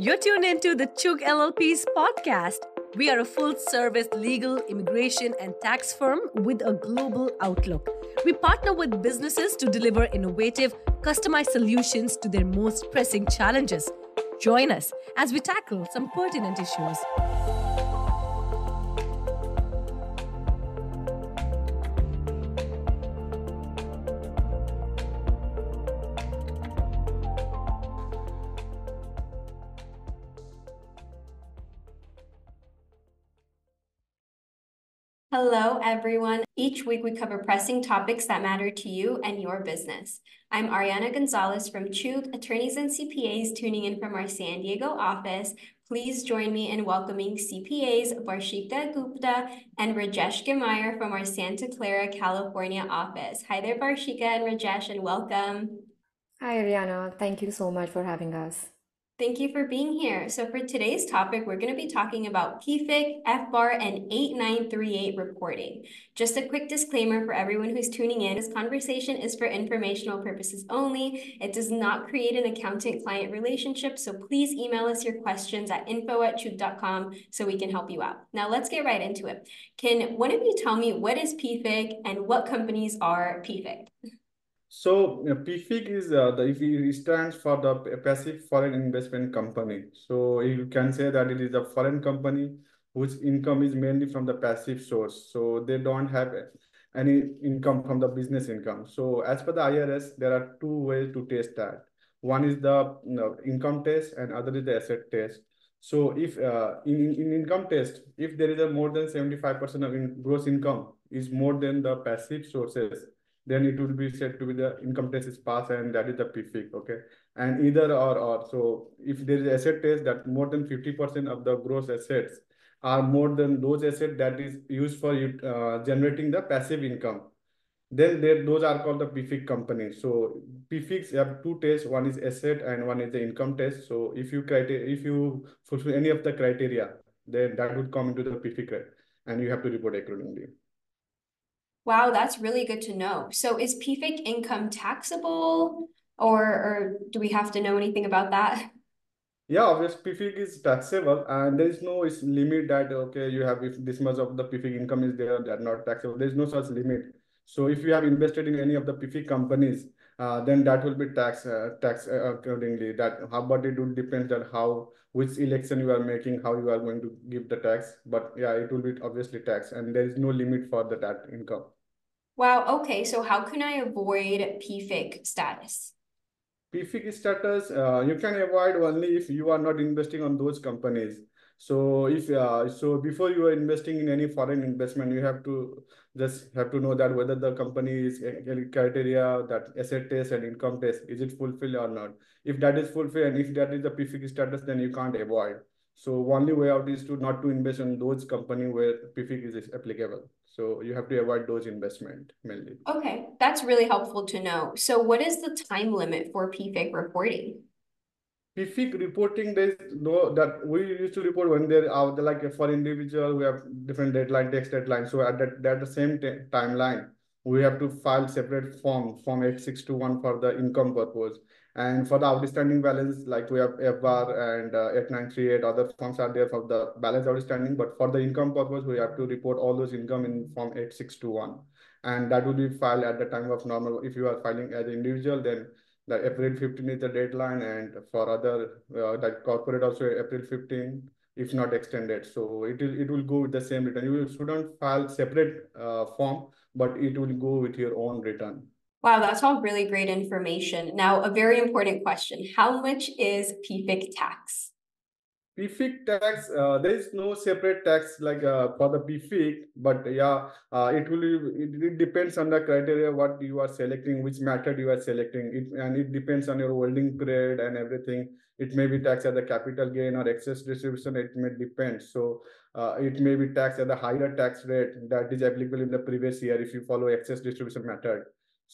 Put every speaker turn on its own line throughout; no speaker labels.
You're tuned into the Chugh LLP's podcast. We are a full service legal, immigration, and tax firm with a global outlook. We partner with businesses to deliver innovative, customized solutions to their most pressing challenges. Join us as we tackle some pertinent issues.
Hello, everyone. Each week we cover pressing topics that matter to you and your business. I'm Arianna Gonzalez from Chugh Attorneys and CPAs tuning in from our San Diego office. Please join me in welcoming CPAs Varshika Gupta and Rajesh Ghimire from our Santa Clara, California office. Hi there, Varshika and Rajesh, and welcome.
Hi, Arianna. Thank you so much for having us.
Thank you for being here. So for today's topic, we're going to be talking about PFIC, FBAR, and 8938 reporting. Just a quick disclaimer for everyone who's tuning in. This conversation is for informational purposes only. It does not create an accountant-client relationship, so please email us your questions at info at chugh.com so we can help you out. Now let's get right into it. Can one of you tell me what is PFIC and what companies are PFIC?
So uh, PFIC is uh, the it stands for the passive foreign investment company. So you can say that it is a foreign company whose income is mainly from the passive source. So they don't have any income from the business income. So as per the IRS, there are two ways to test that. One is the you know, income test and other is the asset test. So if uh, in, in income test, if there is a more than 75% of in gross income is more than the passive sources, then it will be said to be the income test is passed and that is the PFIC, okay? And either or or, so if there is asset test that more than 50% of the gross assets are more than those assets that is used for uh, generating the passive income, then there, those are called the PFIC companies. So PFICs have two tests, one is asset and one is the income test. So if you if you fulfill any of the criteria, then that would come into the PFIC and you have to report accordingly.
Wow, that's really good to know. So is PFIC income taxable or, or do we have to know anything about that?
Yeah, obviously PFIC is taxable and there is no limit that, okay, you have if this much of the PFIC income is there, they're not taxable. There's no such limit. So if you have invested in any of the PFIC companies, uh, then that will be tax uh, tax uh, accordingly. That how, but it would depend on how which election you are making, how you are going to give the tax. But yeah, it will be obviously tax, and there is no limit for the that income.
Wow. Okay. So how can I avoid PFIC status?
PFIC status, uh, you can avoid only if you are not investing on those companies. So if uh, so before you are investing in any foreign investment, you have to just have to know that whether the company is criteria that asset test and income test is it fulfilled or not. If that is fulfilled and if that is the PFIC status, then you can't avoid. So only way out is to not to invest in those company where PFIC is applicable. So you have to avoid those investment mainly.
Okay, that's really helpful to know. So what is the time limit for PFIC reporting?
PFIC reporting, there's no that we used to report when they're out like for individual, we have different deadline, text deadline. So at that, that the same timeline, we have to file separate form, form 8621 for the income purpose. And for the outstanding balance, like we have FBAR and uh, 8938, other forms are there for the balance outstanding. But for the income purpose, we have to report all those income in form 8621. And that will be filed at the time of normal. If you are filing as an individual, then the April 15 is the deadline. And for other, uh, like corporate also April 15, if not extended. So it will, it will go with the same return. You shouldn't file separate uh, form, but it will go with your own return.
Wow, that's all really great information. Now, a very important question. How much is PFIC tax?
PFIC tax, uh, there is no separate tax like uh, for the PFIC, but yeah, uh, it will it, it, depends on the criteria what you are selecting, which method you are selecting, it, and it depends on your holding period and everything. It may be taxed at the capital gain or excess distribution. It may depend. So uh, it may be taxed at the higher tax rate that is applicable in the previous year if you follow excess distribution method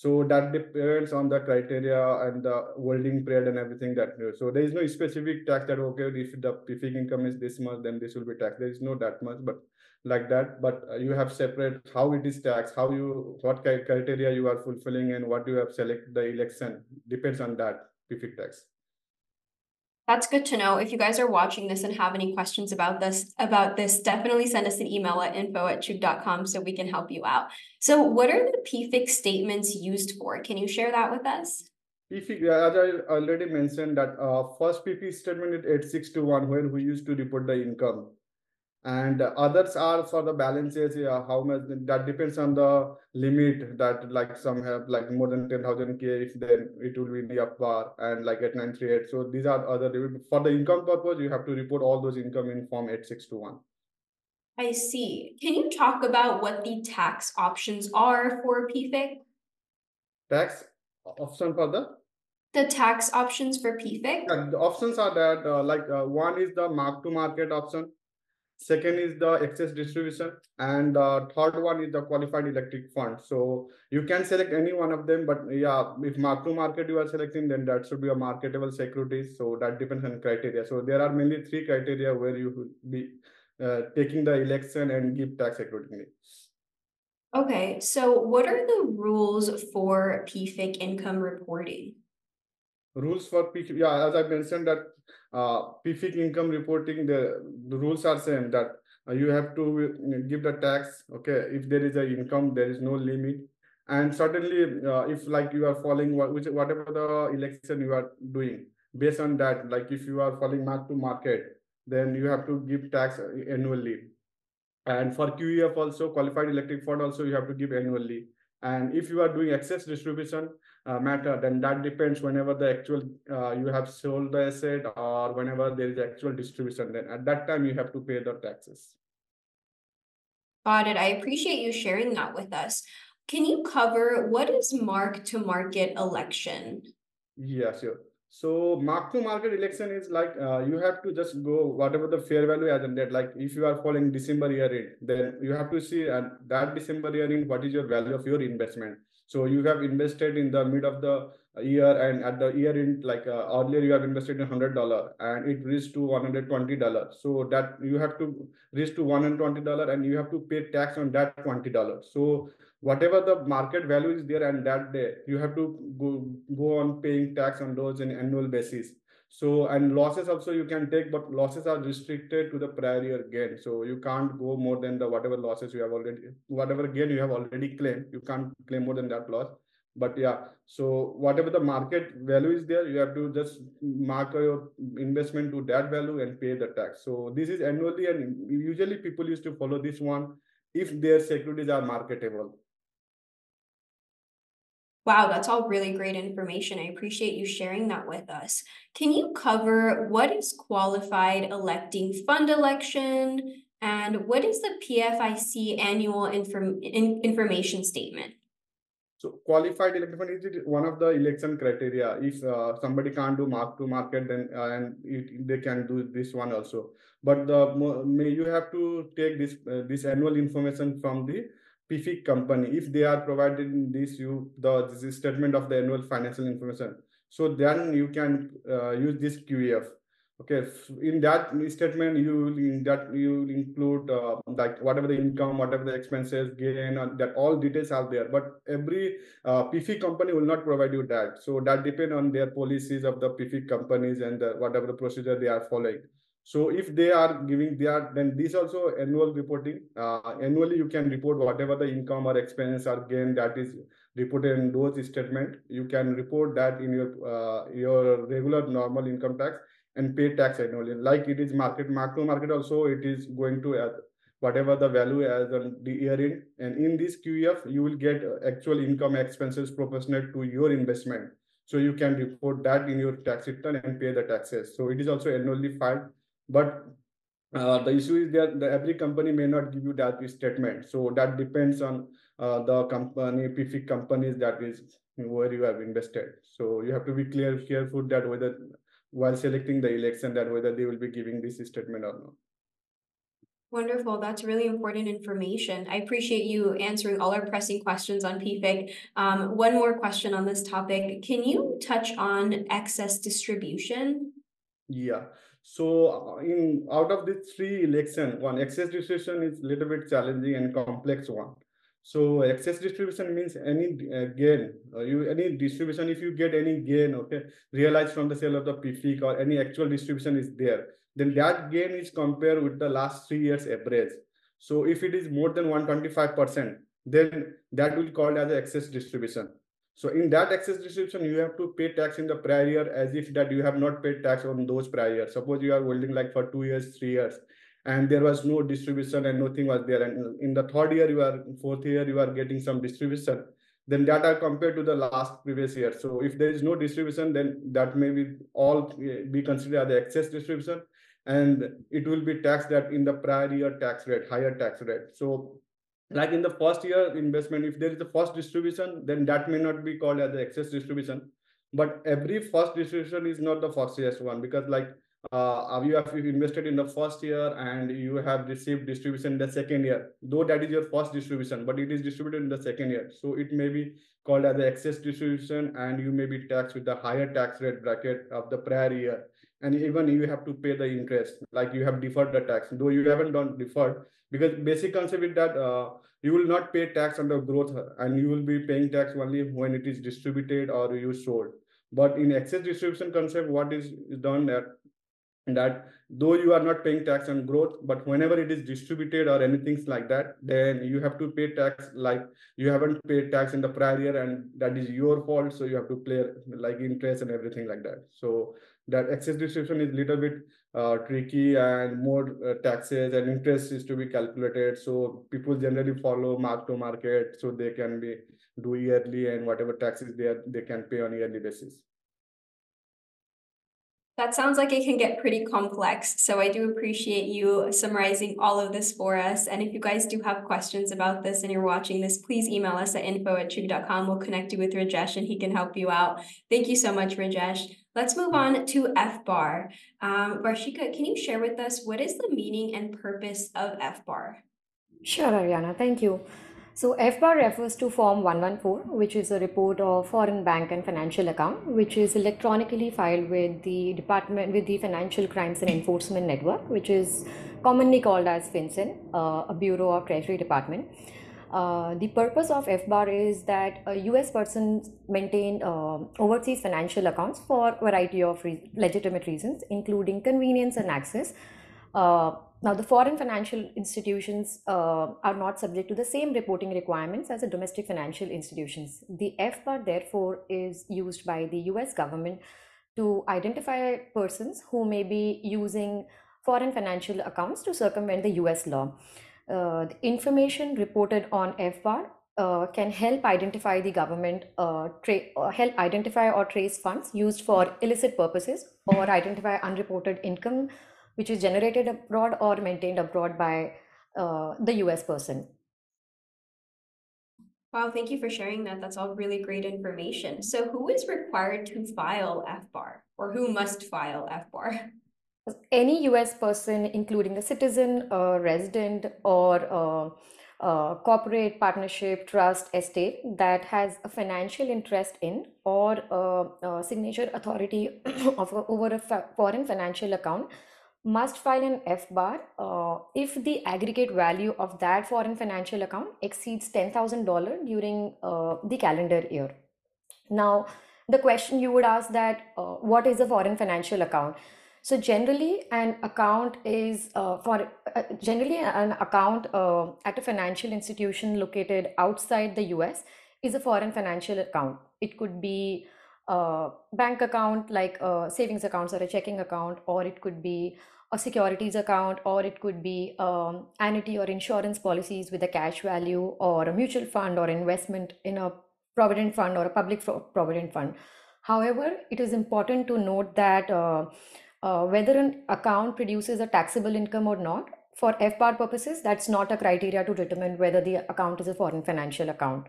so that depends on the criteria and the holding period and everything that so there is no specific tax that okay if the PFIC income is this much then this will be taxed. There is no that much but like that. But you have separate how it is taxed how you what criteria you are fulfilling and what you have select the election depends on that PFIC tax
That's good to know. If you guys are watching this and have any questions about this, about this, definitely send us an email at info at chugh.com so we can help you out. So what are the PFIC statements used for? Can you share that with us?
PFIC, as I already mentioned that uh, first PFIC statement is 8621 when we used to report the income and others are for the balances yeah, how much that depends on the limit that like some have like more than 10000 k if then it will be in the FBAR and like at 938 so these are other for the income purpose you have to report all those income in form 8621
i see. Can you talk about what the tax options are for pfic
tax option for the?
The tax options for pfic
yeah, the options are that uh, like uh, one is the mark to market option Second is the excess distribution. And uh, third one is the qualified electing fund. So you can select any one of them, but yeah, if mark to market you are selecting, then that should be a marketable securities. So that depends on criteria. So there are mainly three criteria where you will be uh, taking the election and give tax accordingly.
Okay, so what are the rules for PFIC income reporting?
Rules for PFIC, yeah, as I mentioned that uh, PFIC income reporting, the, the rules are same that uh, you have to uh, give the tax. Okay, if there is a income, there is no limit. And certainly, uh, if like you are following what, which, whatever the election you are doing, based on that, like if you are following mark to market, then you have to give tax annually. And for QEF also, qualified electing fund also, you have to give annually. And if you are doing excess distribution, uh, matter, then that depends whenever the actual uh, you have sold the asset or whenever there is actual distribution. Then at that time you have to pay the taxes.
Got it. I appreciate you sharing that with us. Can you cover what is mark to market election?
Yeah, sure. So mark to market election is like uh, you have to just go whatever the fair value as that. Like if you are following December year end, then you have to see at that December year end what is your value of your investment. So you have invested in the mid of the year and at the year end, like uh, earlier you have invested in hundred dollar and it reached to one hundred twenty dollar. So that you have to reach to one hundred twenty dollar and you have to pay tax on that twenty dollar. So whatever the market value is there and that day you have to go go on paying tax on those in annual basis so and losses also you can take but losses are restricted to the prior year gain. So you can't go more than the whatever losses you have already whatever gain you have already claimed. You can't claim more than that loss. But yeah so whatever the market value is there you have to just mark your investment to that value and pay the tax. So this is annually and usually people used to follow this one if their securities are marketable
Wow, that's all really great information. I appreciate you sharing that with us. Can you cover what is qualified electing fund election and what is the PFIC annual inform in information statement?
So qualified electing fund is one of the election criteria. If uh, somebody can't do mark to market, then uh, and it, they can do this one also. But the may you have to take this uh, this annual information from the PFIC company if they are providing this you the this statement of the annual financial information. So then you can uh, use this QEF. Okay, in that statement you will in that you will include uh, like whatever the income, whatever the expenses, gain, that all details are there. But every uh, PFIC company will not provide you that. So that depend on their policies of the PFIC companies and the, whatever the procedure they are following. So if they are giving their, then this also annual reporting. Uh, annually, you can report whatever the income or expense or gain that is reported in those statement. You can report that in your uh, your regular normal income tax and pay tax annually. Like it is market mark to market also, it is going to add whatever the value as on the year end. And in this QEF, you will get actual income expenses proportionate to your investment. So you can report that in your tax return and pay the taxes. So it is also annually filed but uh, the issue is that the, every company may not give you that statement. So that depends on uh, the company, PFIC companies that is where you have invested. So you have to be clear, careful that whether while selecting the election that whether they will be giving this statement or not.
Wonderful. That's really important information. I appreciate you answering all our pressing questions on PFIC. Um, one more question on this topic. Can you touch on excess distribution?
Yeah. So uh, in out of the three election, one excess distribution is a little bit challenging and complex one. So excess distribution means any uh, gain, uh, you any distribution. If you get any gain, okay, realized from the sale of the PFIC or any actual distribution is there, then that gain is compared with the last three years average. So if it is more than 125 percent, then that will called as excess distribution. So in that excess distribution, you have to pay tax in the prior year as if that you have not paid tax on those prior years. Suppose you are holding like for two years, three years, and there was no distribution and nothing was there. And in the third year, you are fourth year, you are getting some distribution. Then that are compared to the last previous year. So if there is no distribution, then that may be all eh, be considered as the excess distribution, and it will be taxed that in the prior year tax rate, higher tax rate. So like in the first year investment, if there is a first distribution, then that may not be called as the excess distribution. But every first distribution is not the first one because like uh, you have invested in the first year and you have received distribution in the second year, though that is your first distribution, but it is distributed in the second year. So it may be called as the excess distribution and you may be taxed with the higher tax rate bracket of the prior year. And even you have to pay the interest, like you have deferred the tax, though you haven't done deferred, because basic concept is that uh, you will not pay tax on the growth and you will be paying tax only when it is distributed or you sold. But in excess distribution concept, what is done that that though you are not paying tax on growth, but whenever it is distributed or anything like that, then you have to pay tax like you haven't paid tax in the prior year and that is your fault. So you have to pay like interest and everything like that. So that excess distribution is little bit uh, tricky and more uh, taxes and interest is to be calculated. So people generally follow mark to market so they can be do yearly and whatever taxes they are, they can pay on yearly basis.
That sounds like it can get pretty complex. So I do appreciate you summarizing all of this for us. And if you guys do have questions about this and you're watching this, please email us at info at true.com. We'll connect you with Rajesh and he can help you out. Thank you so much, Rajesh. Let's move on to FBAR. Um, Varshika, can you share with us what is the meaning and purpose of FBAR?
Sure, Arianna. Thank you. So FBAR refers to Form 114, which is a report of foreign bank and financial account, which is electronically filed with the department with the Financial Crimes and Enforcement Network, which is commonly called as FinCEN, uh, a bureau of Treasury Department. Uh, the purpose of FBAR is that a US person maintain uh, overseas financial accounts for a variety of re- legitimate reasons, including convenience and access. Uh, now, the foreign financial institutions uh, are not subject to the same reporting requirements as the domestic financial institutions. The FBAR, therefore, is used by the US government to identify persons who may be using foreign financial accounts to circumvent the US law. Uh, the information reported on FBAR uh, can help identify the government, uh, uh, help identify or trace funds used for illicit purposes or identify unreported income which is generated abroad or maintained abroad by uh, the US person.
Wow, thank you for sharing that. That's all really great information. So, who is required to file FBAR or who must file FBAR?
Any US person, including a citizen, a resident, or a, a corporate partnership, trust, estate that has a financial interest in or a, a signature authority of a, over a foreign financial account must file an FBAR uh, if the aggregate value of that foreign financial account exceeds $10,000 during uh, the calendar year. Now, the question you would ask that uh, what is a foreign financial account? So generally, an account is uh, for uh, generally an account uh, at a financial institution located outside the US is a foreign financial account. It could be a bank account like a savings accounts or a checking account, or it could be a securities account or it could be um, annuity or insurance policies with a cash value or a mutual fund or investment in a provident fund or a public provident fund. However it is important to note that uh, uh, whether an account produces a taxable income or not for fbar purposes that's not a criteria to determine whether the account is a foreign financial account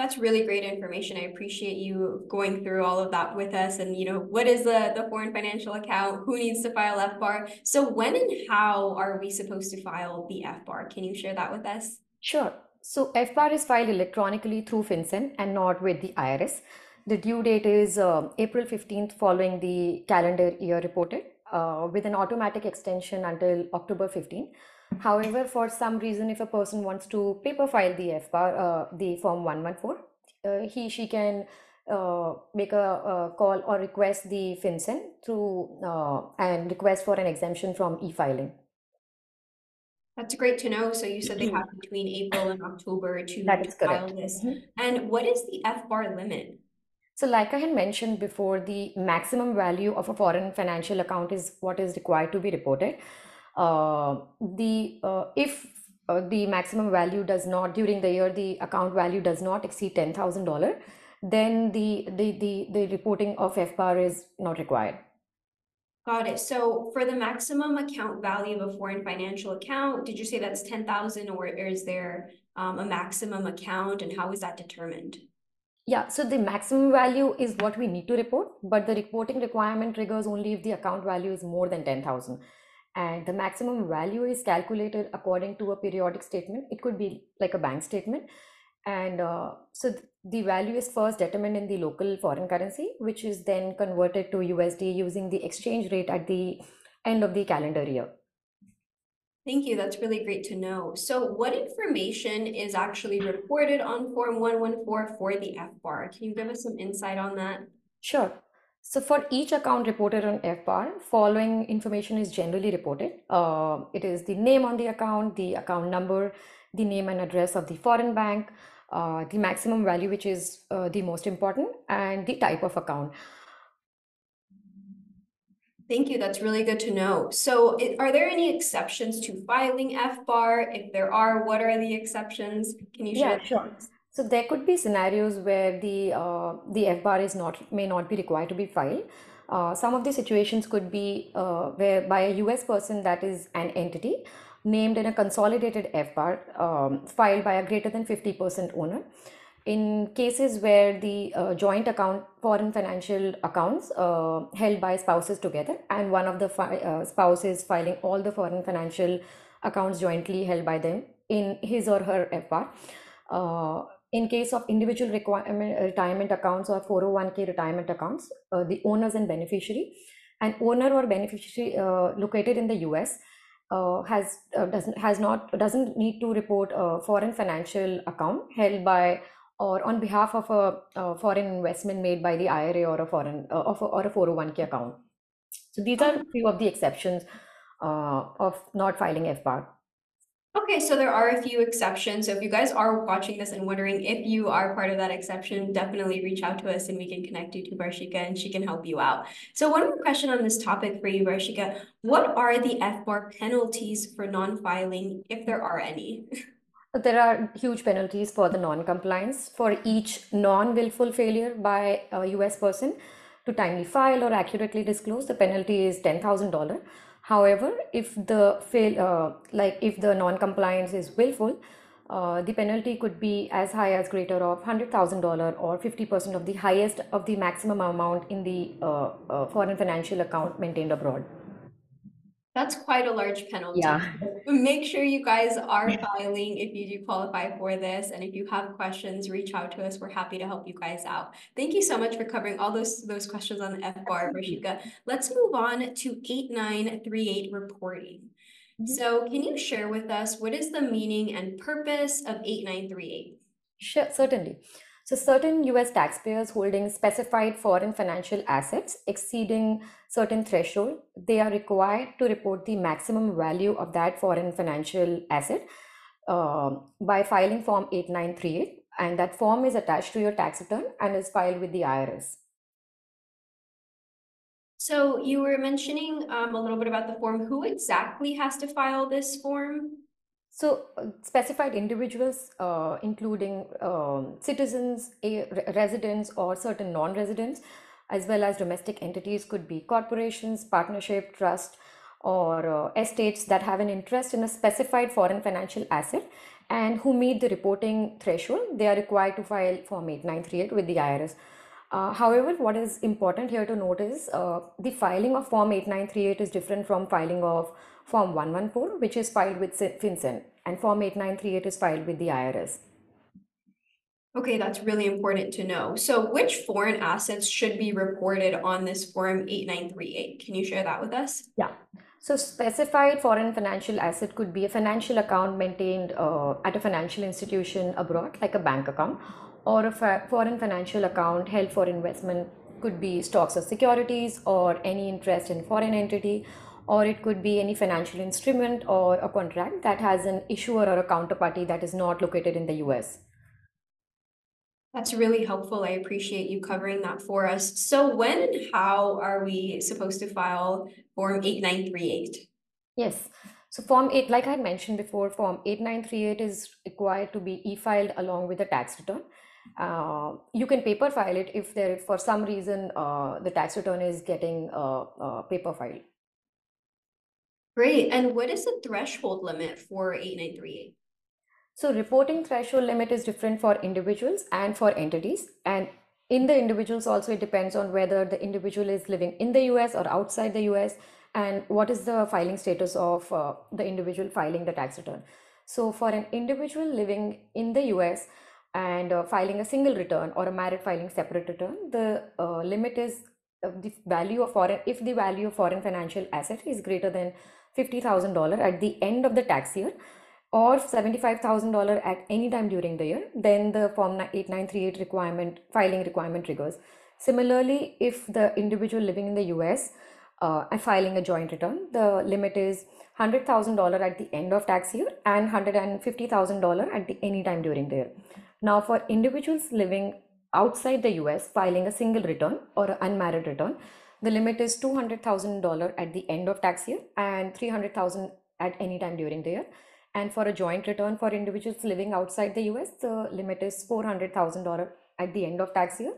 that's really great information. I appreciate you going through all of that with us and, you know, what is the, the foreign financial account? Who needs to file FBAR? So when and how are we supposed to file the FBAR? Can you share that with us?
Sure. So FBAR is filed electronically through FinCEN and not with the IRS. The due date is uh, April 15th following the calendar year reported uh, with an automatic extension until October 15th. However, for some reason, if a person wants to paper file the FBAR, uh, the Form 114, uh, he she can uh, make a, a, call or request the FinCEN through uh, and request for an exemption from e-filing.
That's great to know. So you said they have between April and October to,
that is file
correct. this. Mm -hmm. And what is the FBAR limit?
So like I had mentioned before, the maximum value of a foreign financial account is what is required to be reported. Uh, the uh, if uh, the maximum value does not during the year the account value does not exceed ten thousand dollar, then the, the the the reporting of FBAR is not required.
Got it. So for the maximum account value of a foreign financial account, did you say that's 10,000 or is there um, a maximum account and how is that determined?
Yeah, so the maximum value is what we need to report, but the reporting requirement triggers only if the account value is more than 10,000. And the maximum value is calculated according to a periodic statement. It could be like a bank statement. And uh, so the value is first determined in the local foreign currency, which is then converted to USD using the exchange rate at the end of the calendar year.
Thank you. That's really great to know. So what information is actually reported on Form 114 for the FBAR? Can you give us some insight on that?
Sure. So for each account reported on FBAR, following information is generally reported. Uh, it is the name on the account, the account number, the name and address of the foreign bank, uh, the maximum value, which is uh, the most important, and the type of account.
Thank you. That's really good to know. So it, are there any exceptions to filing FBAR? If there are, what are the exceptions? Can you share?
Yeah, sure. So there could be scenarios where the uh, the FBAR is not may not be required to be filed. Uh, some of the situations could be uh, where by a US person that is an entity named in a consolidated FBAR um, filed by a greater than 50% owner. In cases where the uh, joint account, foreign financial accounts uh, held by spouses together, and one of the uh, spouses filing all the foreign financial accounts jointly held by them in his or her FBAR. Uh, in case of individual retirement accounts or 401k retirement accounts, uh, the owners and beneficiary, an owner or beneficiary uh, located in the US uh, has uh, doesn't has not doesn't need to report a foreign financial account held by or on behalf of a, a foreign investment made by the IRA or a foreign uh, of a, or a 401k account. So these are a few of the exceptions uh, of not filing FBAR.
Okay, so there are a few exceptions. So if you guys are watching this and wondering if you are part of that exception, definitely reach out to us and we can connect you to Varshika and she can help you out. So one more question on this topic for you, Varshika. What are the FBAR penalties for non-filing, if there are any?
There are huge penalties for the non-compliance. For each non-willful failure by a US person to timely file or accurately disclose, the penalty is $10,000. However, if the fail, uh, like if the non-compliance is willful, uh, the penalty could be as high as greater of $100,000 or 50% of the highest of the maximum amount in the uh, uh foreign financial account maintained abroad.
That's quite a large penalty.
Yeah.
Make sure you guys are filing if you do qualify for this. And if you have questions, reach out to us. We're happy to help you guys out. Thank you so much for covering all those, those questions on the FBAR, Varshika. Let's move on to 8938 reporting. Mm -hmm. So can you share with us what is the meaning and purpose of 8938?
Sure, certainly. So certain US taxpayers holding specified foreign financial assets exceeding certain threshold, they are required to report the maximum value of that foreign financial asset uh, by filing form 8938 and that form is attached to your tax return and is filed with the IRS.
So you were mentioning um, a little bit about the form. Who exactly has to file this form?
So uh, specified individuals, uh, including um, citizens, residents, or certain non-residents, as well as domestic entities could be corporations, partnership, trust, or uh, estates that have an interest in a specified foreign financial asset and who meet the reporting threshold, they are required to file Form 8938 with the IRS. Uh, however, what is important here to note is uh, the filing of Form 8938 is different from filing of Form 114, which is filed with FinCEN, and Form 8938 is filed with the IRS.
Okay, that's really important to know. So which foreign assets should be reported on this Form 8938? Can you share that with us?
Yeah. So specified foreign financial asset could be a financial account maintained uh, at a financial institution abroad, like a bank account, or a fa- foreign financial account held for investment could be stocks or securities or any interest in foreign entity or it could be any financial instrument or a contract that has an issuer or a counterparty that is not located in the US.
That's really helpful. I appreciate you covering that for us. So when and how are we supposed to file Form 8938?
Yes. So Form 8, like I mentioned before, Form 8938 is required to be e-filed along with the tax return. Uh, you can paper file it if there, for some reason, uh, the tax return is getting uh, uh paper filed.
Great. And what is the threshold limit for 8938?
So reporting threshold limit is different for individuals and for entities. And in the individuals also, it depends on whether the individual is living in the US or outside the US and what is the filing status of uh, the individual filing the tax return. So for an individual living in the US and uh, filing a single return or a married filing separate return, the uh, limit is uh, the value of foreign, if the value of foreign financial asset is greater than $50,000 at the end of the tax year, or $75,000 at any time during the year, then the Form 8938 requirement, filing requirement triggers. Similarly, if the individual living in the US uh, filing a joint return, the limit is $100,000 at the end of tax year and $150,000 at the any time during the year. Now, for individuals living outside the US filing a single return or unmarried return, the limit is $200,000 at the end of tax year and 300,000 at any time during the year. And for a joint return for individuals living outside the US, the limit is $400,000 at the end of tax year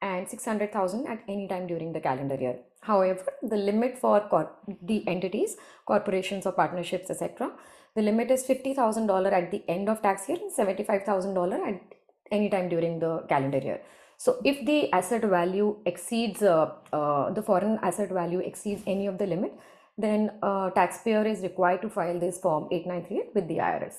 and 600,000 at any time during the calendar year. However, the limit for the entities, corporations or partnerships, etc., the limit is $50,000 at the end of tax year and $75,000 at any time during the calendar year. So if the asset value exceeds, uh, uh, the foreign asset value exceeds any of the limit, then uh, taxpayer is required to file this form 8938 with the IRS.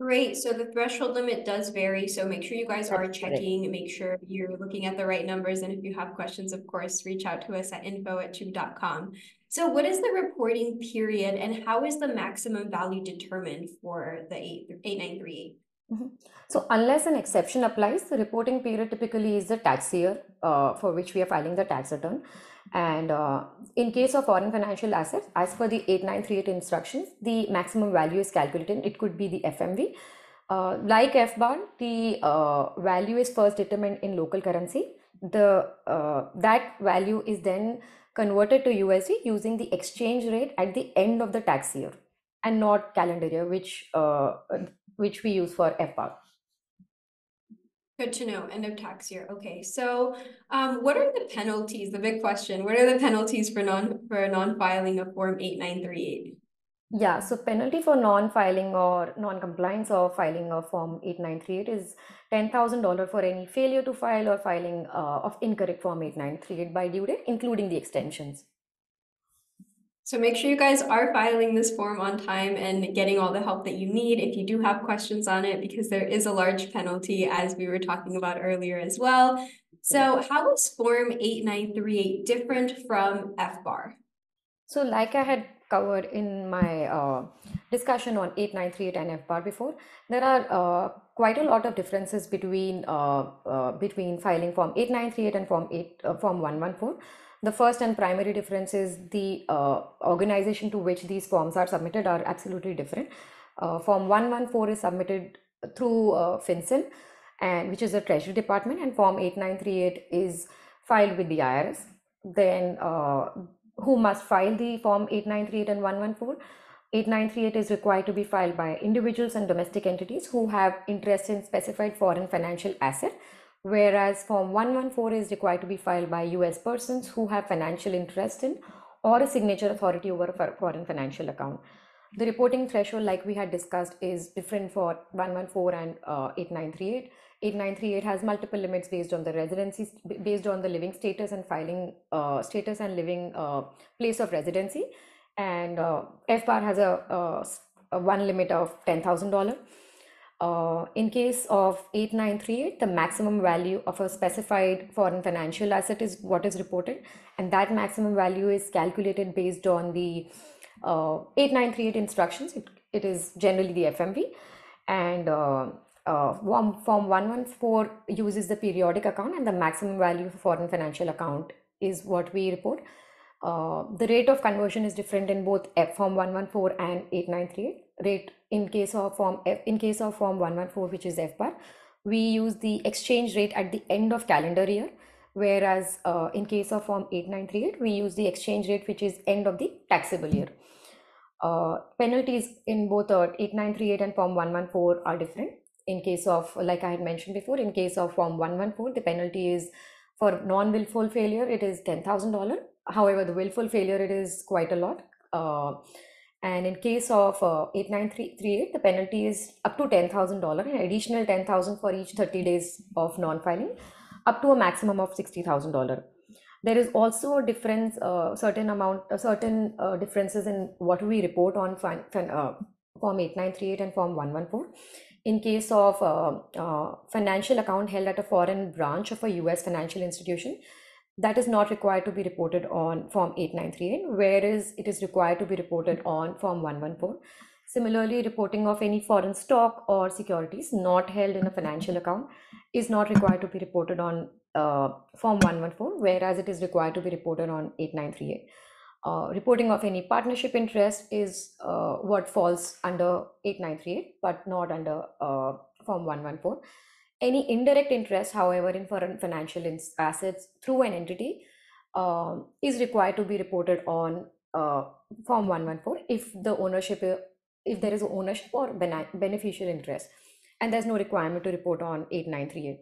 Great. So the threshold limit does vary. So make sure you guys are checking, make sure you're looking at the right numbers. And if you have questions, of course, reach out to us at info at chew.com. So what is the reporting period and how is the maximum value determined for the 8938?
Mm-hmm. So unless an exception applies, the reporting period typically is the tax year uh, for which we are filing the tax return. And uh, in case of foreign financial assets, as per the 8938 instructions, the maximum value is calculated. It could be the FMV. Uh, like FBAR, the uh, value is first determined in local currency. The uh, that value is then converted to USD using the exchange rate at the end of the tax year and not calendar year, which uh, which we use for FBAR.
Good to know. End of tax year. Okay. So, um, what are the penalties? The big question. What are the penalties for non for non-filing of Form 8938?
Yeah, so penalty for non-filing or non-compliance or filing of Form 8938 is $10,000 for any failure to file or filing uh, of incorrect Form 8938 by due date, including the extensions.
So make sure you guys are filing this form on time and getting all the help that you need if you do have questions on it, because there is a large penalty as we were talking about earlier as well. So how is Form 8938 different from FBAR?
So like I had covered in my uh, discussion on 8938 and FBAR before, there are uh, quite a lot of differences between uh, uh between filing Form 8938 and Form 8 uh, Form 114. The first and primary difference is the uh, organization to which these forms are submitted are absolutely different. Form 114 is submitted through FinCEN, and which is the Treasury Department, and Form 8938 is filed with the IRS. Then, who must file the Form 8938 and 114? 8938 is required to be filed by individuals and domestic entities who have interest in specified foreign financial asset whereas Form 114 is required to be filed by US persons who have financial interest in or a signature authority over a foreign financial account. The reporting threshold, like we had discussed, is different for 114 and uh, 8938. 8938 has multiple limits based on the residency, based on the living status and filing uh, status and living uh, place of residency. And uh, FBAR has a, a, a one limit of $10,000. Uh, in case of 8938, the maximum value of a specified foreign financial asset is what is reported, and that maximum value is calculated based on the uh, 8938 instructions. It, it is generally the FMV, and uh, form, form 114 uses the periodic account, and the maximum value for foreign financial account is what we report. Uh, the rate of conversion is different in both F form 114 and 8938 rate in case of form F, in case of form 114 which is F FBAR we use the exchange rate at the end of calendar year whereas uh, in case of form 8938 we use the exchange rate which is end of the taxable year. Uh, penalties in both uh, 8938 and form 114 are different in case of like i had mentioned before in case of form 114 the penalty is for non-willful failure it is $10000 however the willful failure it is quite a lot uh, and in case of uh, 8938, the penalty is up to $10,000 and additional 10000 for each 30 days of non-filing, up to a maximum of $60,000. There is also a difference, uh, certain amount, uh, certain uh, differences in what we report on fin- fin- uh, Form 8938 and Form 114. In case of uh, uh, financial account held at a foreign branch of a US financial institution, that is not required to be reported on Form 8938, whereas it is required to be reported on Form 114. Similarly, reporting of any foreign stock or securities not held in a financial account is not required to be reported on uh, Form 114, whereas it is required to be reported on 8938. Uh, reporting of any partnership interest is uh, what falls under 8938, but not under uh, Form 114. Any indirect interest, however, in foreign financial assets through an entity um, is required to be reported on uh, Form 114 if the ownership, if there is ownership or beneficial interest, and there's no requirement to report on 8938.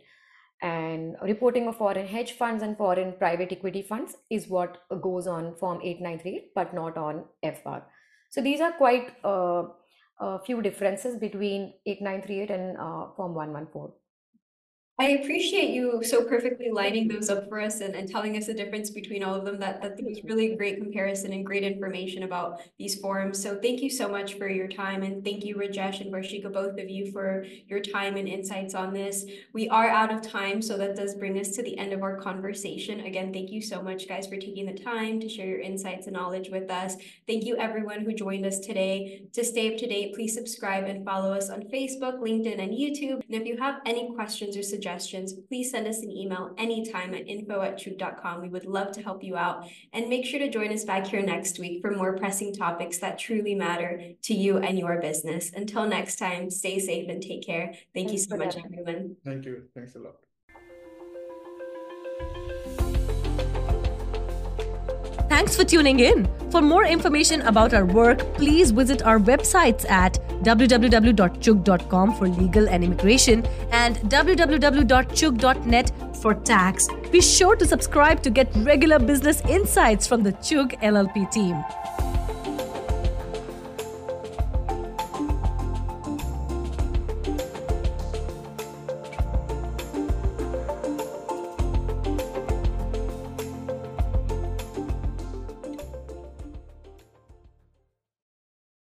And reporting of foreign hedge funds and foreign private equity funds is what goes on Form 8938, but not on FBAR. So these are quite uh, a few differences between 8938 and uh, Form 114.
I appreciate you so perfectly lining those up for us and, and telling us the difference between all of them. That that was really great comparison and great information about these forums. So thank you so much for your time and thank you Rajesh and Varshika, both of you for your time and insights on this. We are out of time, so that does bring us to the end of our conversation. Again, thank you so much guys for taking the time to share your insights and knowledge with us. Thank you everyone who joined us today. To stay up to date, please subscribe and follow us on Facebook, LinkedIn, and YouTube. And if you have any questions or suggestions, suggestions, please send us an email anytime at info at chugh.com. We would love to help you out. And make sure to join us back here next week for more pressing topics that truly matter to you and your business. Until next time, stay safe and take care. Thank Thanks you so much, that. everyone.
Thank you. Thanks a lot.
Thanks for tuning in. For more information about our work, please visit our websites at www.chugh.com for legal and immigration and www.chugh.net for tax. Be sure to subscribe to get regular business insights from the Chugh LLP team.